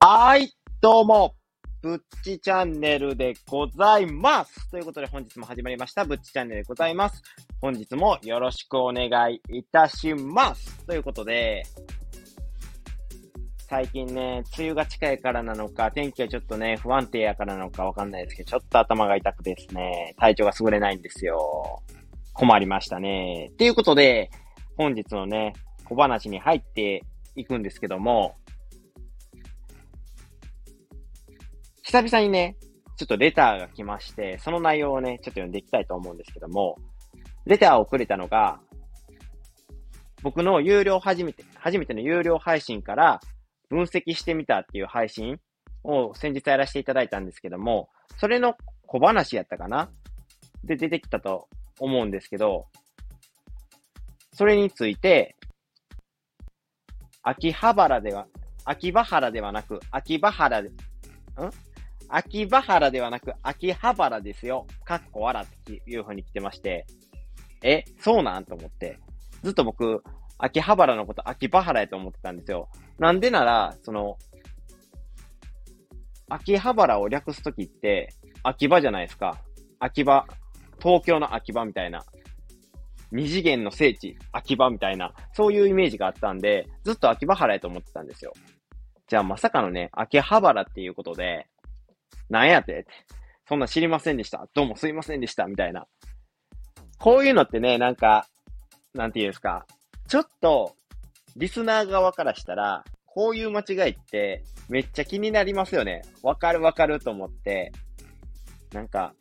はい、どうも、ぶっちチャンネルでございます。ということで本日も始まりました、ぶっちチャンネルでございます。本日もよろしくお願いいたします。ということで、最近ね、梅雨が近いからなのか、天気はちょっとね、不安定やからなのかわかんないですけど、ちょっと頭が痛くてですね、体調が優れないんですよ。困りましたね。ということで、本日のね、小話に入っていくんですけども、久々にね、ちょっとレターが来まして、その内容をね、ちょっと読んでいきたいと思うんですけども、レターをくれたのが、僕の有料初めて、初めての有料配信から分析してみたっていう配信を先日やらせていただいたんですけども、それの小話やったかな？で出てきたと思うんですけど、それについて、秋葉原では、秋葉原ではなく、秋葉原で、ん？秋葉原ではなく、秋葉原ですよ。かっこ笑っていう風に来てまして、え、そうなん？と思って。ずっと僕、秋葉原のこと秋葉原やと思ってたんですよ。なんでなら、その、秋葉原を略すときって、秋葉じゃないですか。秋葉、東京の秋葉みたいな。二次元の聖地、秋葉みたいな、そういうイメージがあったんで、ずっと秋葉原やと思ってたんですよ。じゃあまさかのね、秋葉原っていうことで、なんやってって。そんな知りませんでした。どうもすいませんでした。みたいな。こういうのってね、なんか、なんていうんですか。ちょっと、リスナー側からしたら、こういう間違いって、めっちゃ気になりますよね。わかるわかると思って、なんか、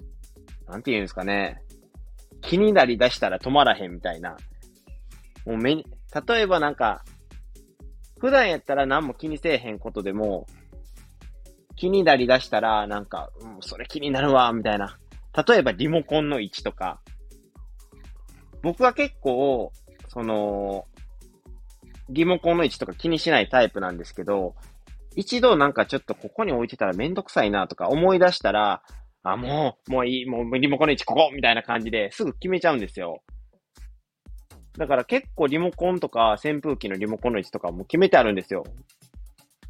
なんていうんですかね。気になり出したら止まらへんみたいな。もう目に、例えばなんか、普段やったら何も気にせえへんことでも、気になり出したら、なんか、うん、それ気になるわ、みたいな。例えばリモコンの位置とか。僕は結構、その、リモコンの位置とか気にしないタイプなんですけど、一度なんかちょっとここに置いてたらめんどくさいなとか思い出したら、あ、もう、もういい、もうリモコンの位置ここみたいな感じですぐ決めちゃうんですよ。だから結構リモコンとか扇風機のリモコンの位置とかも決めてあるんですよ。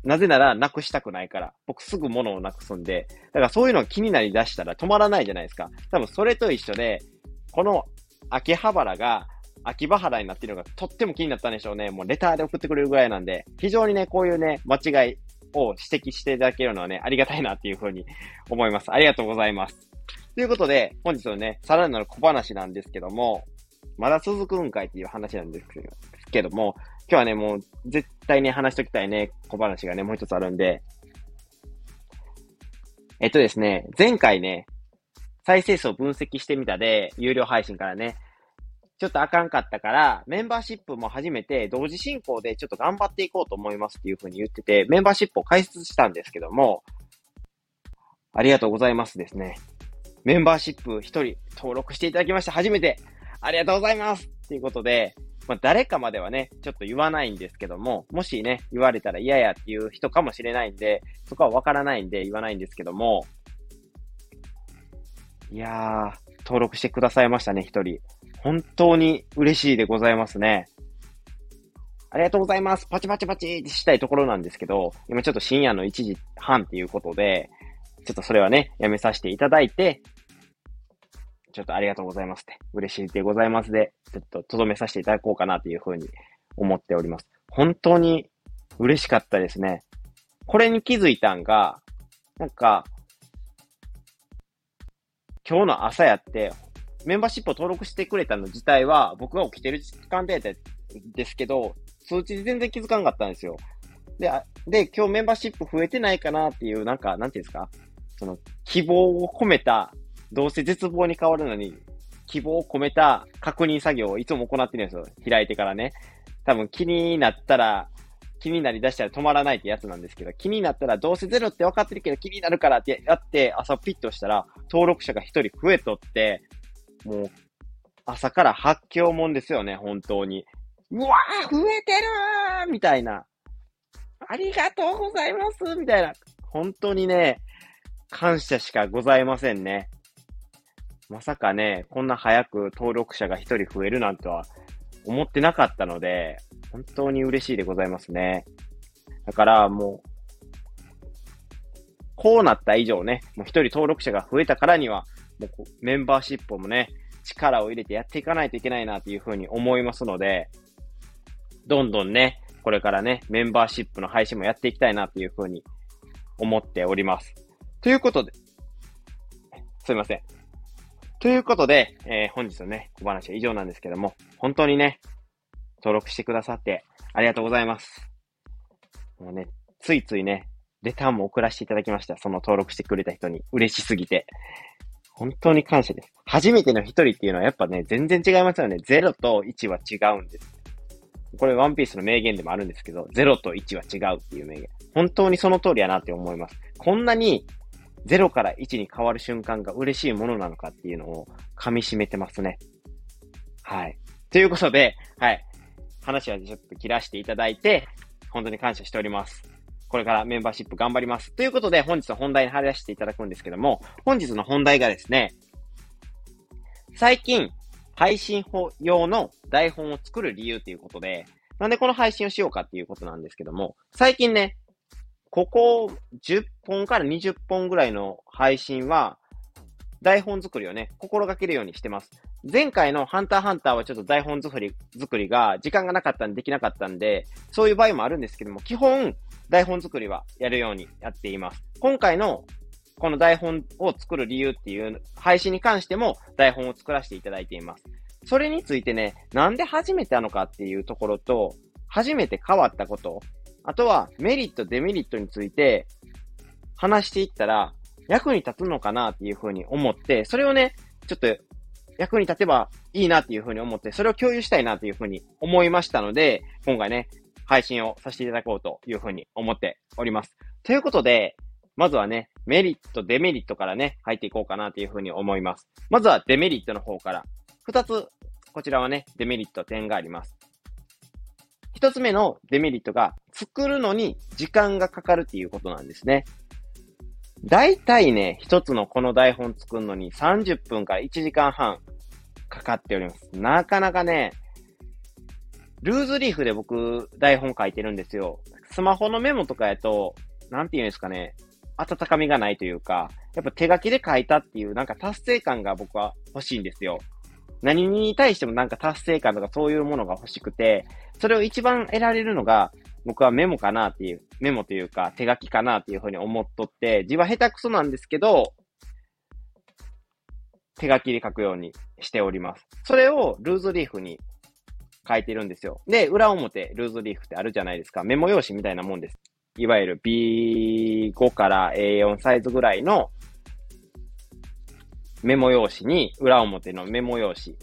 なぜなら、なくしたくないから。僕すぐ物をなくすんで。だからそういうのが気になり出したら止まらないじゃないですか。多分それと一緒で、この秋葉原が秋葉原になっているのがとっても気になったんでしょうね。もうレターで送ってくれるぐらいなんで、非常にね、こういうね、間違いを指摘していただけるのはね、ありがたいなっていうふうに思います。ありがとうございます。ということで、本日のね、さらなる小話なんですけども、まだ続くんかいっていう話なんですけども、今日はね、もう絶対に話しときたいね、小話がね、もう一つあるんで、えっとですね、前回ね、再生数を分析してみたで、有料配信からね、ちょっとあかんかったから、メンバーシップも始めて、同時進行でちょっと頑張っていこうと思いますっていうふうに言ってて、メンバーシップを開設したんですけども、ありがとうございますですね。メンバーシップ一人登録していただきました。初めて。ありがとうございますということで、まあ、誰かまではね、ちょっと言わないんですけども、もしね、言われたら嫌やっていう人かもしれないんで、そこはわからないんで言わないんですけども、いやー、登録してくださいましたね、一人。本当に嬉しいでございますね。ありがとうございます。パチパチパチってしたいところなんですけど、今ちょっと深夜の1時半っていうことで、ちょっとそれはね、やめさせていただいて、ちょっとありがとうございますって、嬉しいでございますで、ちょっととどめさせていただこうかなというふうに思っております。本当に嬉しかったですね。これに気づいたんが、なんか、今日の朝やって、メンバーシップを登録してくれたの自体は、僕が起きてる時間でですけど、数値で全然気づかなかったんですよ。で、あで、今日メンバーシップ増えてないかなっていう、なんか、なんていうんですか、その、希望を込めた、どうせ絶望に変わるのに、希望を込めた確認作業をいつも行ってるんですよ。開いてからね。多分気になったら、気になり出したら止まらないってやつなんですけど、気になったらどうせゼロって分かってるけど気になるからってやって朝ピッとしたら登録者が一人増えとって、もう朝から発狂もんですよね、本当に。うわー増えてるーみたいな。ありがとうございますみたいな。本当にね、感謝しかございませんね。まさかね、こんな早く登録者が一人増えるなんとは思ってなかったので、本当に嬉しいでございますね。だからもう、こうなった以上ね、もう一人登録者が増えたからには、もうメンバーシップもね、力を入れてやっていかないといけないなというふうに思いますので、どんどんね、これからね、メンバーシップの配信もやっていきたいなというふうに思っております。ということで、すいません。ということで、えー、本日のね、小話は以上なんですけども、本当にね、登録してくださってありがとうございます。もうね、ついついね、レターも送らせていただきました。その登録してくれた人に嬉しすぎて。本当に感謝です。初めての一人っていうのはやっぱね、全然違いますよね。0と1は違うんです。これワンピースの名言でもあるんですけど、0と1は違うっていう名言。本当にその通りやなって思います。こんなに0から1に変わる瞬間が嬉しいものなのかっていうのを噛み締めてますね。はい。ということで、はい。話はちょっと切らしていただいて、本当に感謝しております。これからメンバーシップ頑張ります。ということで、本日の本題に入らせていただくんですけども、本日の本題がですね、最近、配信用の台本を作る理由ということで、なんでこの配信をしようかっていうことなんですけども、最近ね、ここ10本から20本ぐらいの配信は、台本作りをね、心がけるようにしてます。前回のハンターハンターはちょっと台本作り、作りが時間がなかったんでできなかったんで、そういう場合もあるんですけども、基本、台本作りはやるようにやっています。今回のこの台本を作る理由っていう配信に関しても台本を作らせていただいています。それについてね、なんで始めたのかっていうところと、初めて変わったこと、あとはメリット、デメリットについて話していったら役に立つのかなっていうふうに思って、それをね、ちょっと役に立てばいいなっていうふうに思って、それを共有したいなっていうふうに思いましたので、今回ね、配信をさせていただこうというふうに思っております。ということで、まずはね、メリット、デメリットからね、入っていこうかなというふうに思います。まずはデメリットの方から。二つ、こちらはね、デメリット点があります。一つ目のデメリットが、作るのに時間がかかるっていうことなんですね。だいたいね、一つのこの台本作るのに30分から1時間半かかっております。なかなかね、ルーズリーフで僕、台本書いてるんですよ。スマホのメモとかやと、なんて言うんですかね、温かみがないというか、やっぱ手書きで書いたっていうなんか達成感が僕は欲しいんですよ。何に対してもなんか達成感とかそういうものが欲しくて、それを一番得られるのが、僕はメモかなっていう、メモというか手書きかなっていうふうに思っとって、字は下手くそなんですけど、手書きで書くようにしております。それをルーズリーフに書いてるんですよ。で、裏表、ルーズリーフってあるじゃないですか。メモ用紙みたいなもんです。いわゆる B5 から A4 サイズぐらいのメモ用紙に、裏表のメモ用紙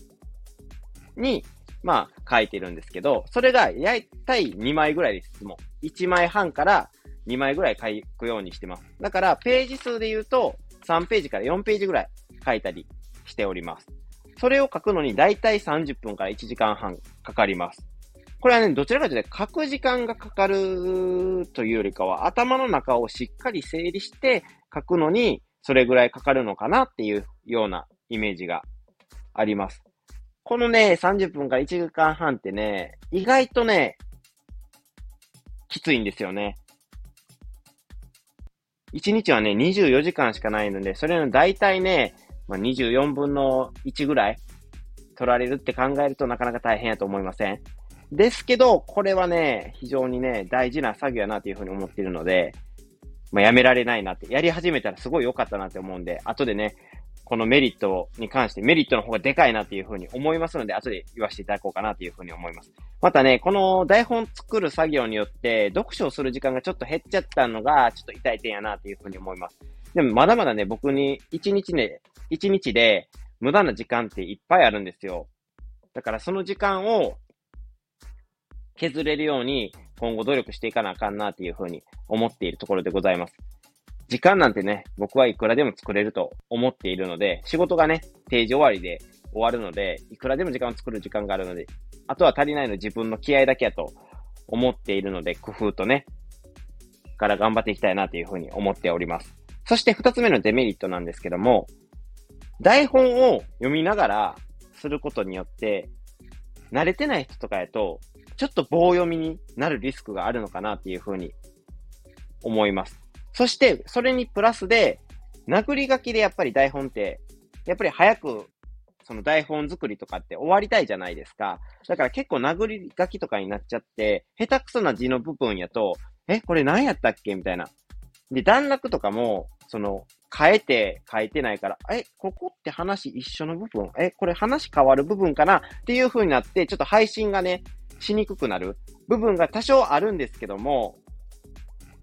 に、まあ、書いてるんですけど、それが、やいたい2枚ぐらいです、もう。1枚半から2枚ぐらい書くようにしてます。だから、ページ数で言うと、3ページから4ページぐらい書いたりしております。それを書くのにだいたい30分から1時間半かかります。これはね、どちらかというと書く時間がかかるというよりかは、頭の中をしっかり整理して書くのに、それぐらいかかるのかなっていうようなイメージがあります。このね、30分から1時間半ってね、意外とね、きついんですよね。1日はね、24時間しかないので、それの大体ね、まあ、24分の1ぐらい取られるって考えるとなかなか大変やと思いませんですけど、これはね、非常にね、大事な作業やなというふうに思っているので、まあ、やめられないなって、やり始めたらすごい良かったなって思うんで、後でね、このメリットに関してメリットの方がでかいなっていうふうに思いますので、後で言わせていただこうかなというふうに思います。またね、この台本作る作業によって、読書をする時間がちょっと減っちゃったのが、ちょっと痛い点やなというふうに思います。でもまだまだね、僕に1日ね、1日で無駄な時間っていっぱいあるんですよ。だからその時間を削れるように今後努力していかなあかんなっていうふうに思っているところでございます。時間なんてね、僕はいくらでも作れると思っているので、仕事がね、定時終わりで終わるので、いくらでも時間を作る時間があるので、あとは足りないの自分の気合だけやと思っているので、工夫とね、から頑張っていきたいなというふうに思っております。そして二つ目のデメリットなんですけども、台本を読みながらすることによって、慣れてない人とかやと、ちょっと棒読みになるリスクがあるのかなっていうふうに思います。そして、それにプラスで、殴り書きでやっぱり台本って、やっぱり早く、その台本作りとかって終わりたいじゃないですか。だから結構殴り書きとかになっちゃって、下手くそな字の部分やと、え、これ何やったっけみたいな。で、段落とかも、その、変えて書いてないから、え、ここって話一緒の部分え、これ話変わる部分かなっていう風になって、ちょっと配信がね、しにくくなる部分が多少あるんですけども、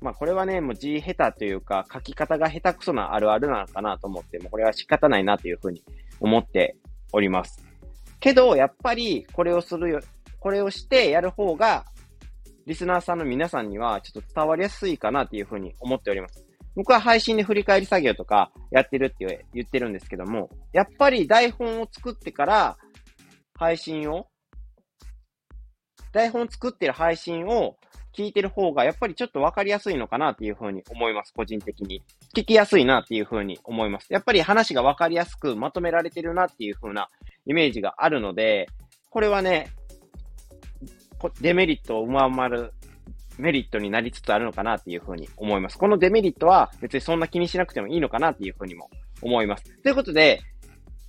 まあこれはね、もう字下手というか、書き方が下手くそなあるあるなのかなと思って、もうこれは仕方ないなというふうに思っております。けど、やっぱりこれをするよ、これをしてやる方が、リスナーさんの皆さんにはちょっと伝わりやすいかなというふうに思っております。僕は配信で振り返り作業とかやってるって言ってるんですけども、やっぱり台本を作ってから配信を、台本作ってる配信を聞いてる方がやっぱりちょっとわかりやすいのかなっていうふうに思います、個人的に。聞きやすいなっていうふうに思います。やっぱり話がわかりやすくまとめられてるなっていうふうなイメージがあるので、これはね、デメリットを上回るメリットになりつつあるのかなっていうふうに思います。このデメリットは別にそんな気にしなくてもいいのかなっていうふうにも思います。ということで、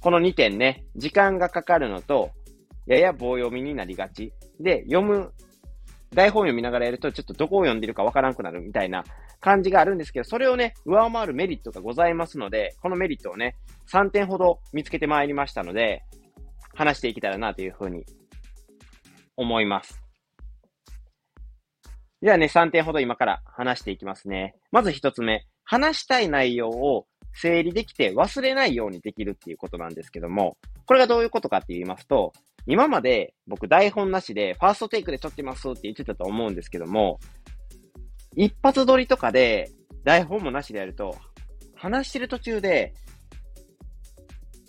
この2点ね、時間がかかるのと、やや棒読みになりがち。で、読む台本読みながらやると、ちょっとどこを読んでるかわからなくなるみたいな感じがあるんですけど、それをね、上回るメリットがございますので、このメリットをね、3点ほど見つけてまいりましたので、話していけたらなというふうに思います。ではね、3点ほど今から話していきますね。まず1つ目、話したい内容を整理できて忘れないようにできるっていうことなんですけども、これがどういうことかって言いますと、今まで僕台本なしでファーストテイクで撮ってますって言ってたと思うんですけども、一発撮りとかで台本もなしでやると、話してる途中で、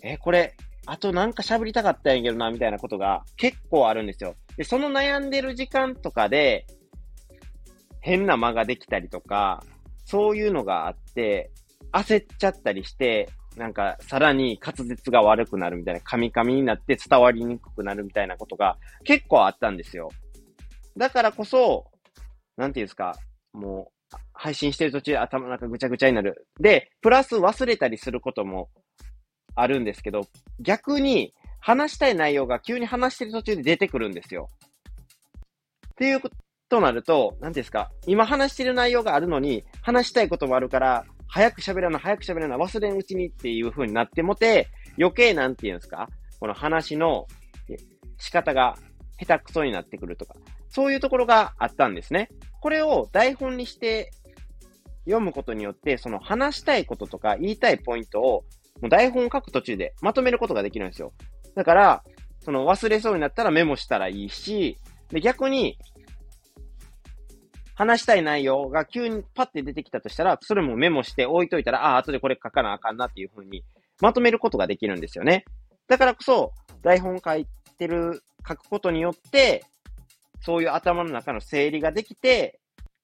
え、これ、あとなんか喋りたかったんやけどな、みたいなことが結構あるんですよ。で、その悩んでる時間とかで、変な間ができたりとか、そういうのがあって、焦っちゃったりして、なんか、さらに滑舌が悪くなるみたいな、カミカミになって伝わりにくくなるみたいなことが結構あったんですよ。だからこそ、なんていうんですか、もう、配信してる途中頭の中ぐちゃぐちゃになる。で、プラス忘れたりすることもあるんですけど、逆に話したい内容が急に話してる途中で出てくるんですよ。っていうことなると、なんですか、今話してる内容があるのに、話したいこともあるから、早く喋らな、早く喋らな、忘れんうちにっていう風になってもて、余計なんて言うんですかこの話の仕方が下手くそになってくるとか、そういうところがあったんですね。これを台本にして読むことによって、その話したいこととか言いたいポイントを、もう台本を書く途中でまとめることができるんですよ。だから、その忘れそうになったらメモしたらいいし、で逆に話したい内容が急にパッて出てきたとしたら、それもメモして置いといたら、ああ、後でこれ書かなあかんなっていう風にまとめることができるんですよね。だからこそ、台本書いてる、書くことによって、そういう頭の中の整理ができて、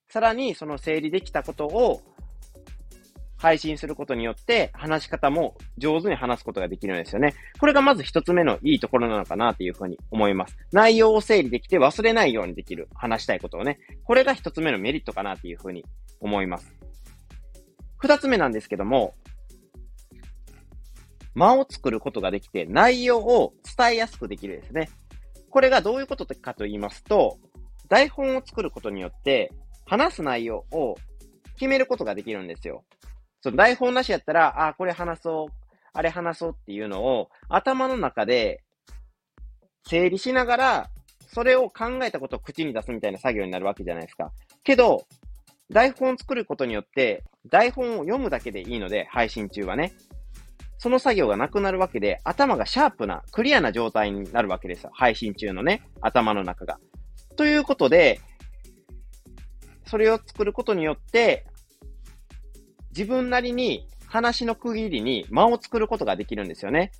さらにその整理できたことを配信することによって話し方も上手に話すことができるんですよね。これがまず一つ目のいいところなのかなというふうに思います。内容を整理できて忘れないようにできる。話したいことをね。これが一つ目のメリットかなというふうに思います。二つ目なんですけども、間を作ることができて内容を伝えやすくできるですね。これがどういうことかと言いますと、台本を作ることによって話す内容を決めることができるんですよ。その台本なしやったら、あ、これ話そう、あれ話そうっていうのを頭の中で整理しながら、それを考えたことを口に出すみたいな作業になるわけじゃないですか。けど、台本を作ることによって、台本を読むだけでいいので、配信中はね。その作業がなくなるわけで、頭がシャープな、クリアな状態になるわけですよ。配信中のね、頭の中が。ということで、それを作ることによって、自分なりに話の区切りに間を作ることができるんですよね。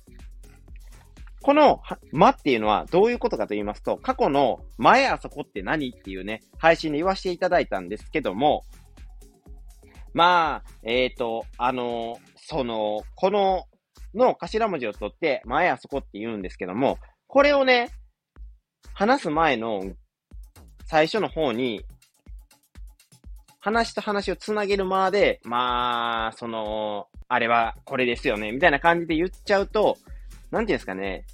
この間っていうのはどういうことかと言いますと、過去の前あそこって何っていうね、配信で言わせていただいたんですけども、まあ、えっ、ー、と、あの、その、この、の頭文字を取って前あそこって言うんですけども、これをね、話す前の最初の方に話と話をつなげるまで、まあ、その、あれはこれですよね、みたいな感じで言っちゃうと、なんていうんですかね、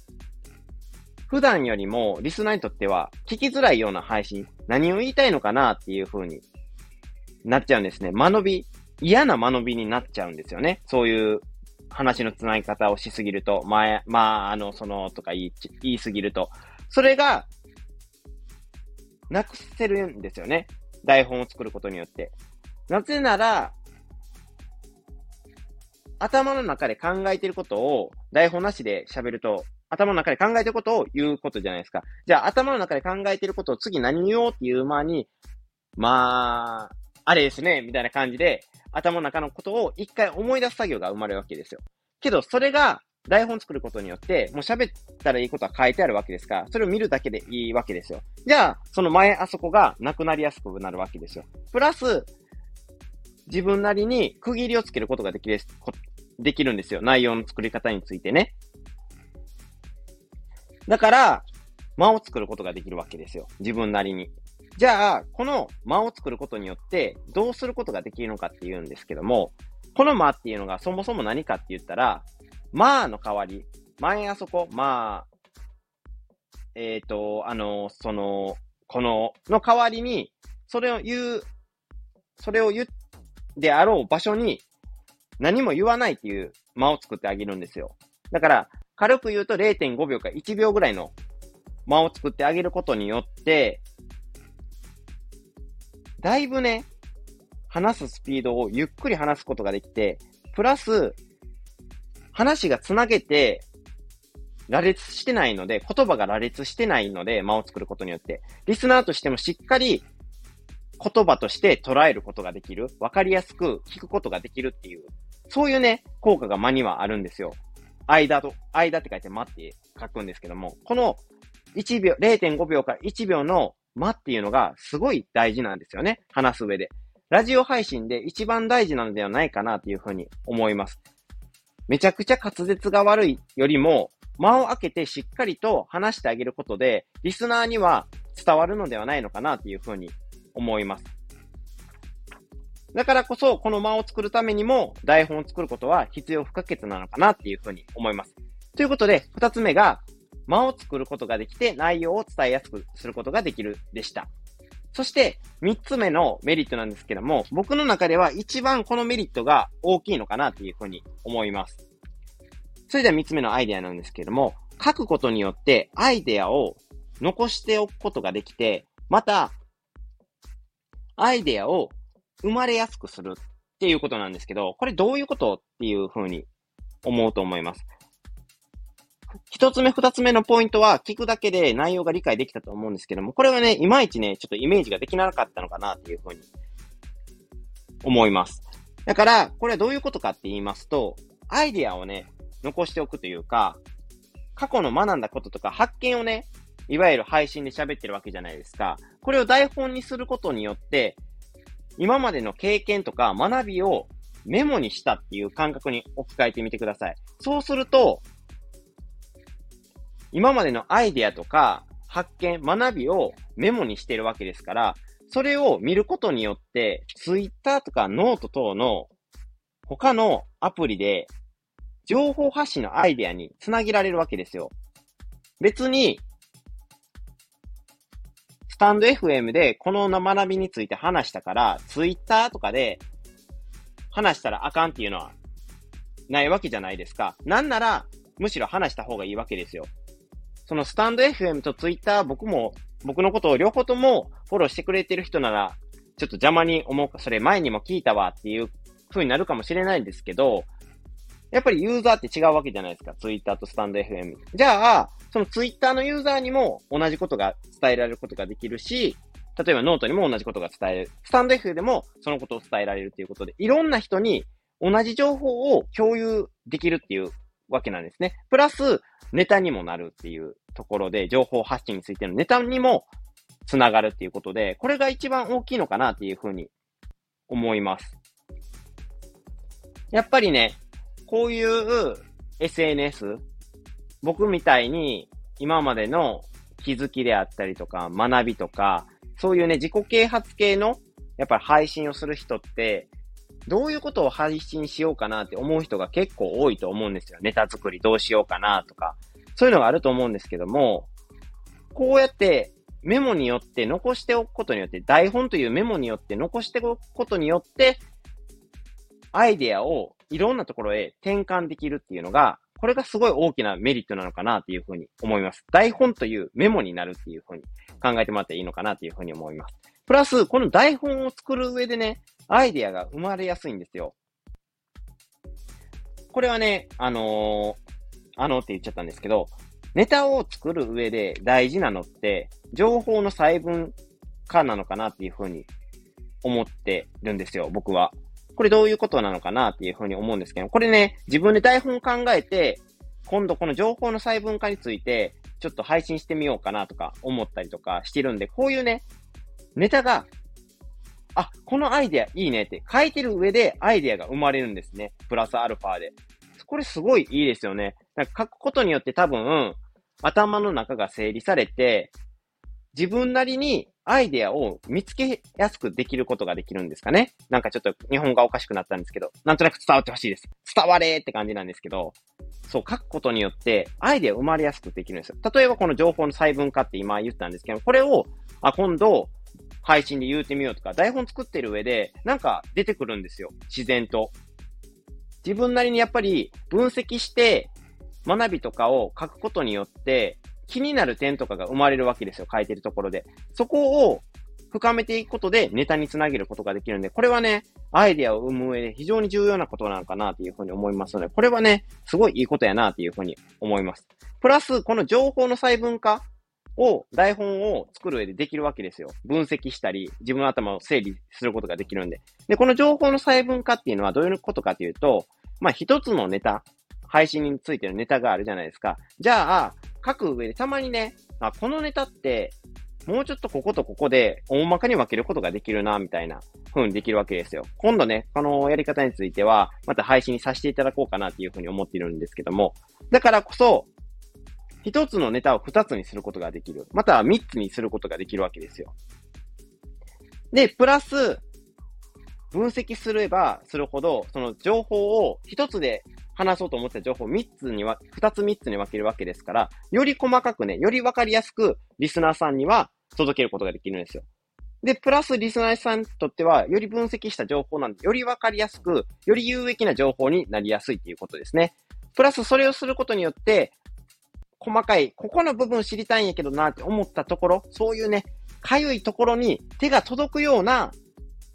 普段よりもリスナーにとっては聞きづらいような配信、何を言いたいのかなっていう風になっちゃうんですね。間延び、嫌な間延びになっちゃうんですよね。そういう話の繋ぎ方をしすぎると、まあ、まあ、あの、その、とか言い、言いすぎると。それが、なくせるんですよね。台本を作ることによって。なぜなら、頭の中で考えてることを台本なしで喋ると、頭の中で考えてることを言うことじゃないですか。じゃあ頭の中で考えてることを次何言おうっていう間に、まあ、あれですね、みたいな感じで、頭の中のことを一回思い出す作業が生まれるわけですよ。けど、それが台本作ることによって、もう喋ったらいいことは書いてあるわけですから、それを見るだけでいいわけですよ。じゃあ、その前あそこがなくなりやすくなるわけですよ。プラス、自分なりに区切りをつけることができる、できるんですよ。内容の作り方についてね。だから、間を作ることができるわけですよ。自分なりに。じゃあ、この間を作ることによって、どうすることができるのかっていうんですけども、この間っていうのがそもそも何かって言ったら、まあの代わり、前あそこ、まあ、えっ、ー、と、あの、その、この、の代わりに、それを言う、それを言うであろう場所に、何も言わないっていう間を作ってあげるんですよ。だから、軽く言うと0.5秒か1秒ぐらいの間を作ってあげることによって、だいぶね、話すスピードをゆっくり話すことができて、プラス、話がつなげて、羅列してないので、言葉が羅列してないので、間を作ることによって、リスナーとしてもしっかり言葉として捉えることができる、わかりやすく聞くことができるっていう、そういうね、効果が間にはあるんですよ。間と、間って書いて間って書くんですけども、この1秒、0.5秒から1秒の間っていうのがすごい大事なんですよね。話す上で。ラジオ配信で一番大事なのではないかなっていうふうに思います。めちゃくちゃ滑舌が悪いよりも、間を空けてしっかりと話してあげることで、リスナーには伝わるのではないのかなっていうふうに思います。だからこそ、この間を作るためにも、台本を作ることは必要不可欠なのかなっていうふうに思います。ということで、二つ目が、間を作ることができて内容を伝えやすくすることができるでした。そして、三つ目のメリットなんですけども、僕の中では一番このメリットが大きいのかなっていうふうに思います。それでは三つ目のアイデアなんですけども、書くことによってアイデアを残しておくことができて、また、アイデアを生まれやすくするっていうことなんですけど、これどういうことっていうふうに思うと思います。一つ目、二つ目のポイントは、聞くだけで内容が理解できたと思うんですけども、これはね、いまいちね、ちょっとイメージができなかったのかなっていうふうに思います。だから、これはどういうことかって言いますと、アイディアをね、残しておくというか、過去の学んだこととか発見をね、いわゆる配信で喋ってるわけじゃないですか。これを台本にすることによって、今までの経験とか学びをメモにしたっていう感覚に置き換えてみてください。そうすると、今までのアイデアとか発見、学びをメモにしてるわけですから、それを見ることによって、ツイッターとかノート等の他のアプリで情報発信のアイデアにつなげられるわけですよ。別に、スタンド FM でこの学びについて話したから、ツイッターとかで話したらあかんっていうのはないわけじゃないですか。なんなら、むしろ話した方がいいわけですよ。そのスタンド FM とツイッター、僕も、僕のことを両方ともフォローしてくれてる人なら、ちょっと邪魔に思うか、それ前にも聞いたわっていう風になるかもしれないんですけど、やっぱりユーザーって違うわけじゃないですか。ツイッターとスタンド FM。じゃあ、そのツイッターのユーザーにも同じことが伝えられることができるし、例えばノートにも同じことが伝える。スタンド F でもそのことを伝えられるということで、いろんな人に同じ情報を共有できるっていうわけなんですね。プラス、ネタにもなるっていうところで、情報発信についてのネタにもつながるっていうことで、これが一番大きいのかなっていうふうに思います。やっぱりね、こういう SNS、僕みたいに今までの気づきであったりとか、学びとか、そういうね、自己啓発系のやっぱり配信をする人って、どういうことを配信しようかなって思う人が結構多いと思うんですよ。ネタ作りどうしようかなとか。そういうのがあると思うんですけども、こうやってメモによって残しておくことによって、台本というメモによって残しておくことによって、アイデアをいろんなところへ転換できるっていうのが、これがすごい大きなメリットなのかなっていうふうに思います。台本というメモになるっていうふうに考えてもらっていいのかなっていうふうに思います。プラス、この台本を作る上でね、アイデアが生まれやすいんですよ。これはね、あのー、あのって言っちゃったんですけど、ネタを作る上で大事なのって、情報の細分化なのかなっていうふうに思ってるんですよ、僕は。これどういうことなのかなっていうふうに思うんですけど、これね、自分で台本考えて、今度この情報の細分化について、ちょっと配信してみようかなとか思ったりとかしてるんで、こういうね、ネタがあ、このアイデアいいねって書いてる上でアイデアが生まれるんですね。プラスアルファで。これすごいいいですよね。なんか書くことによって多分、頭の中が整理されて、自分なりにアイデアを見つけやすくできることができるんですかね。なんかちょっと日本がおかしくなったんですけど、なんとなく伝わってほしいです。伝われって感じなんですけど、そう、書くことによってアイデア生まれやすくできるんですよ。例えばこの情報の細分化って今言ったんですけど、これを、あ、今度、配信で言うてみようとか、台本作ってる上で、なんか出てくるんですよ。自然と。自分なりにやっぱり分析して、学びとかを書くことによって、気になる点とかが生まれるわけですよ。書いてるところで。そこを深めていくことでネタにつなげることができるんで、これはね、アイデアを生む上で非常に重要なことなのかなというふうに思いますので、これはね、すごいいいことやなというふうに思います。プラス、この情報の細分化を、台本を作る上でできるわけですよ。分析したり、自分の頭を整理することができるんで。で、この情報の細分化っていうのはどういうことかというと、まあ、一つのネタ、配信についてのネタがあるじゃないですか。じゃあ、書く上でたまにね、あ、このネタって、もうちょっとこことここで大まかに分けることができるな、みたいな風にできるわけですよ。今度ね、このやり方については、また配信にさせていただこうかなっていう風に思っているんですけども、だからこそ、一つのネタを二つにすることができる。または三つにすることができるわけですよ。で、プラス、分析すればするほど、その情報を一つで話そうと思った情報を三つには、二つ三つに分けるわけですから、より細かくね、より分かりやすくリスナーさんには届けることができるんですよ。で、プラスリスナーさんにとっては、より分析した情報なんで、より分かりやすく、より有益な情報になりやすいっていうことですね。プラスそれをすることによって、細かい、ここの部分知りたいんやけどなって思ったところ、そういうね、かゆいところに手が届くような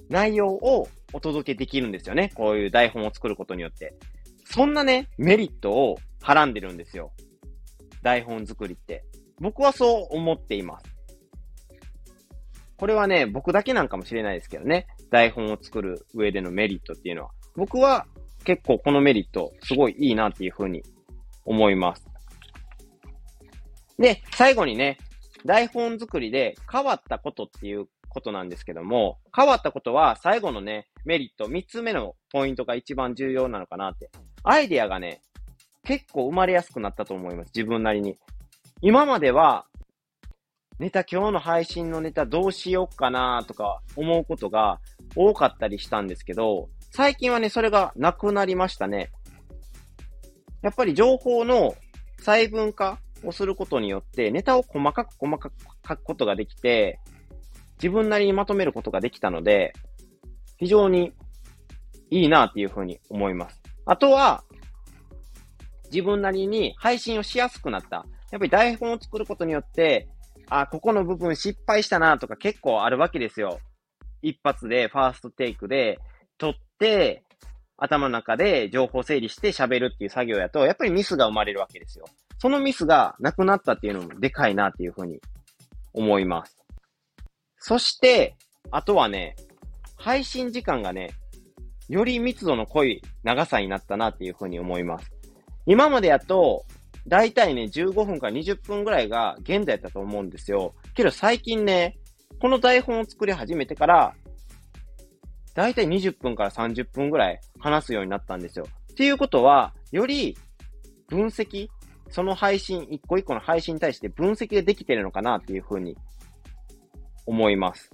内容をお届けできるんですよね。こういう台本を作ることによって。そんなね、メリットをはらんでるんですよ。台本作りって。僕はそう思っています。これはね、僕だけなんかもしれないですけどね。台本を作る上でのメリットっていうのは。僕は結構このメリット、すごいいいなっていうふうに思います。で、最後にね、台本作りで変わったことっていうことなんですけども、変わったことは最後のね、メリット、3つ目のポイントが一番重要なのかなって。アイデアがね、結構生まれやすくなったと思います。自分なりに。今までは、ネタ、今日の配信のネタどうしようかなとか思うことが多かったりしたんですけど、最近はね、それがなくなりましたね。やっぱり情報の細分化をすることによって、ネタを細かく細かく書くことができて、自分なりにまとめることができたので、非常にいいなっていうふうに思います。あとは、自分なりに配信をしやすくなった。やっぱり台本を作ることによって、あ、ここの部分失敗したなとか結構あるわけですよ。一発で、ファーストテイクで、撮って、頭の中で情報整理して喋るっていう作業やと、やっぱりミスが生まれるわけですよ。そのミスがなくなったっていうのもでかいなっていうふうに思います。そして、あとはね、配信時間がね、より密度の濃い長さになったなっていうふうに思います。今までやと、だいたいね、15分から20分ぐらいが現在だと思うんですよ。けど最近ね、この台本を作り始めてから、だいたい20分から30分ぐらい話すようになったんですよ。っていうことは、より分析その配信、一個一個の配信に対して分析ができてるのかなっていうふうに思います。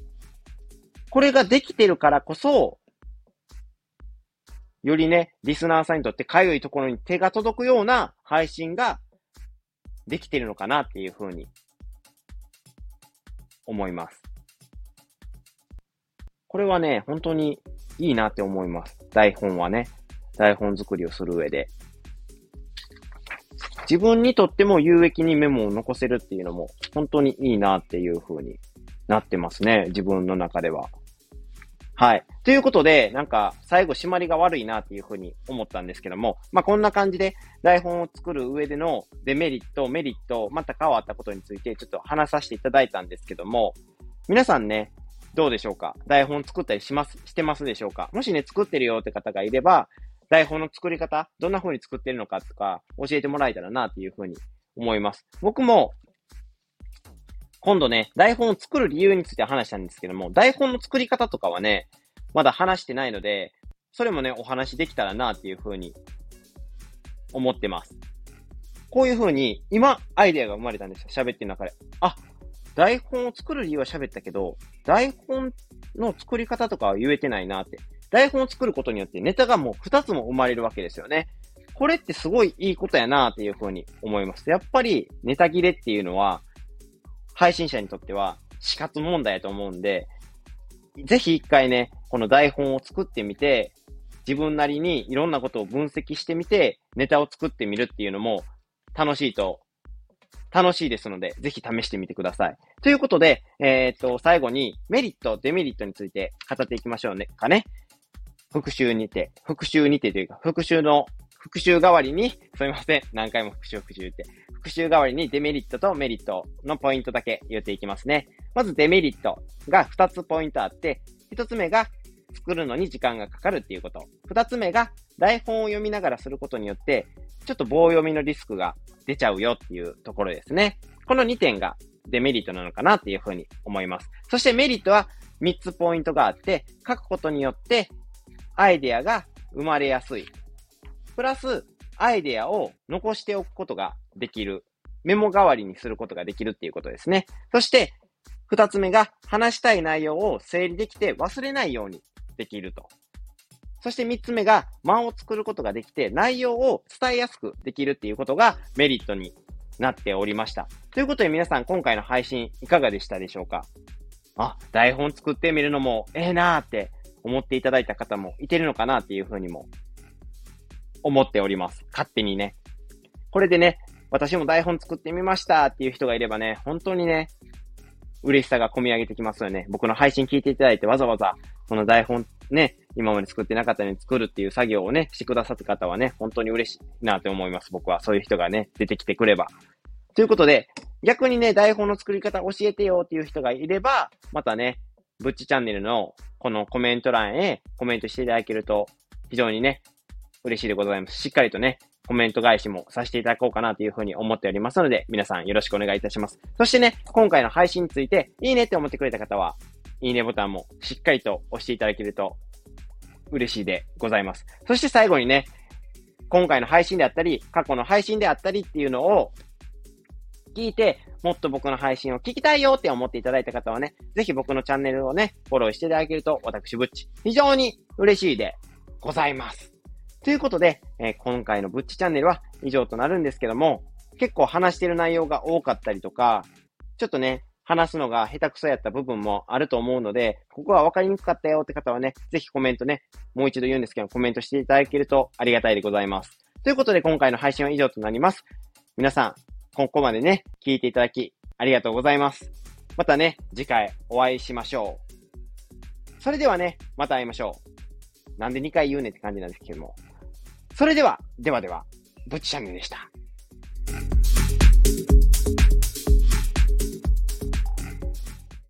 これができてるからこそ、よりね、リスナーさんにとってかゆいところに手が届くような配信ができてるのかなっていうふうに思います。これはね、本当にいいなって思います。台本はね。台本作りをする上で。自分にとっても有益にメモを残せるっていうのも本当にいいなっていう風になってますね。自分の中では。はい。ということで、なんか、最後締まりが悪いなっていうふうに思ったんですけども、まあ、こんな感じで台本を作る上でのデメリット、メリット、また変わったことについてちょっと話させていただいたんですけども、皆さんね、どうでしょうか？台本作ったりします、してますでしょうか？もしね、作ってるよって方がいれば、台本の作り方、どんな風に作ってるのかとか、教えてもらえたらなっていうふうに思います。僕も、今度ね、台本を作る理由について話したんですけども、台本の作り方とかはね、まだ話してないので、それもね、お話できたらなっていうふうに思ってます。こういうふうに、今、アイデアが生まれたんですよ。喋ってる中で。あ、台本を作る理由は喋ったけど、台本の作り方とかは言えてないなって。台本を作ることによってネタがもう2つも生まれるわけですよね。これってすごいいいことやなっていうふうに思います。やっぱりネタ切れっていうのは、配信者にとっては死活問題やと思うんで、ぜひ一回ね、この台本を作ってみて、自分なりにいろんなことを分析してみて、ネタを作ってみるっていうのも楽しいと、楽しいですので、ぜひ試してみてください。ということで、えー、っと、最後にメリット、デメリットについて語っていきましょうね、かね。復習にて、復習にてというか、復習の、復習代わりに、すみません。何回も復習復習って。復習代わりにデメリットとメリットのポイントだけ言っていきますね。まずデメリットが2つポイントあって、1つ目が作るのに時間がかかるっていうこと。2つ目が台本を読みながらすることによって、ちょっと棒読みのリスクが出ちゃうよっていうところですね。この2点がデメリットなのかなっていうふうに思います。そしてメリットは3つポイントがあって、書くことによってアイデアが生まれやすい。プラス、アイデアを残しておくことができる。メモ代わりにすることができるっていうことですね。そして、二つ目が話したい内容を整理できて忘れないようにできると。そして三つ目が間を作ることができて内容を伝えやすくできるっていうことがメリットになっておりました。ということで皆さん今回の配信いかがでしたでしょうか？あ、台本作ってみるのもええなーって思っていただいた方もいてるのかなっていうふうにも思っております。勝手にね。これでね、私も台本作ってみましたっていう人がいればね、本当にね、嬉しさが込み上げてきますよね。僕の配信聞いていただいてわざわざ、この台本ね、今まで作ってなかったのに作るっていう作業をね、してくださった方はね、本当に嬉しいなと思います。僕は。そういう人がね、出てきてくれば。ということで、逆にね、台本の作り方教えてよっていう人がいれば、またね、ブッチチャンネルのこのコメント欄へコメントしていただけると、非常にね、嬉しいでございます。しっかりとね、コメント返しもさせていただこうかなというふうに思っておりますので、皆さんよろしくお願いいたします。そしてね、今回の配信について、いいねって思ってくれた方は、いいねボタンもしっかりと押していただけると嬉しいでございます。そして最後にね、今回の配信であったり、過去の配信であったりっていうのを聞いて、もっと僕の配信を聞きたいよって思っていただいた方はね、ぜひ僕のチャンネルをね、フォローしていただけると、私、ぶっち、非常に嬉しいでございます。ということで、えー、今回のブッチチャンネルは以上となるんですけども、結構話してる内容が多かったりとか、ちょっとね、話すのが下手くそやった部分もあると思うので、ここは分かりにくかったよって方はね、ぜひコメントね、もう一度言うんですけど、コメントしていただけるとありがたいでございます。ということで、今回の配信は以上となります。皆さん、ここまでね、聞いていただき、ありがとうございます。またね、次回お会いしましょう。それではね、また会いましょう。なんで2回言うねって感じなんですけども。それでは、ではでは、ぶっちチャンネルでした。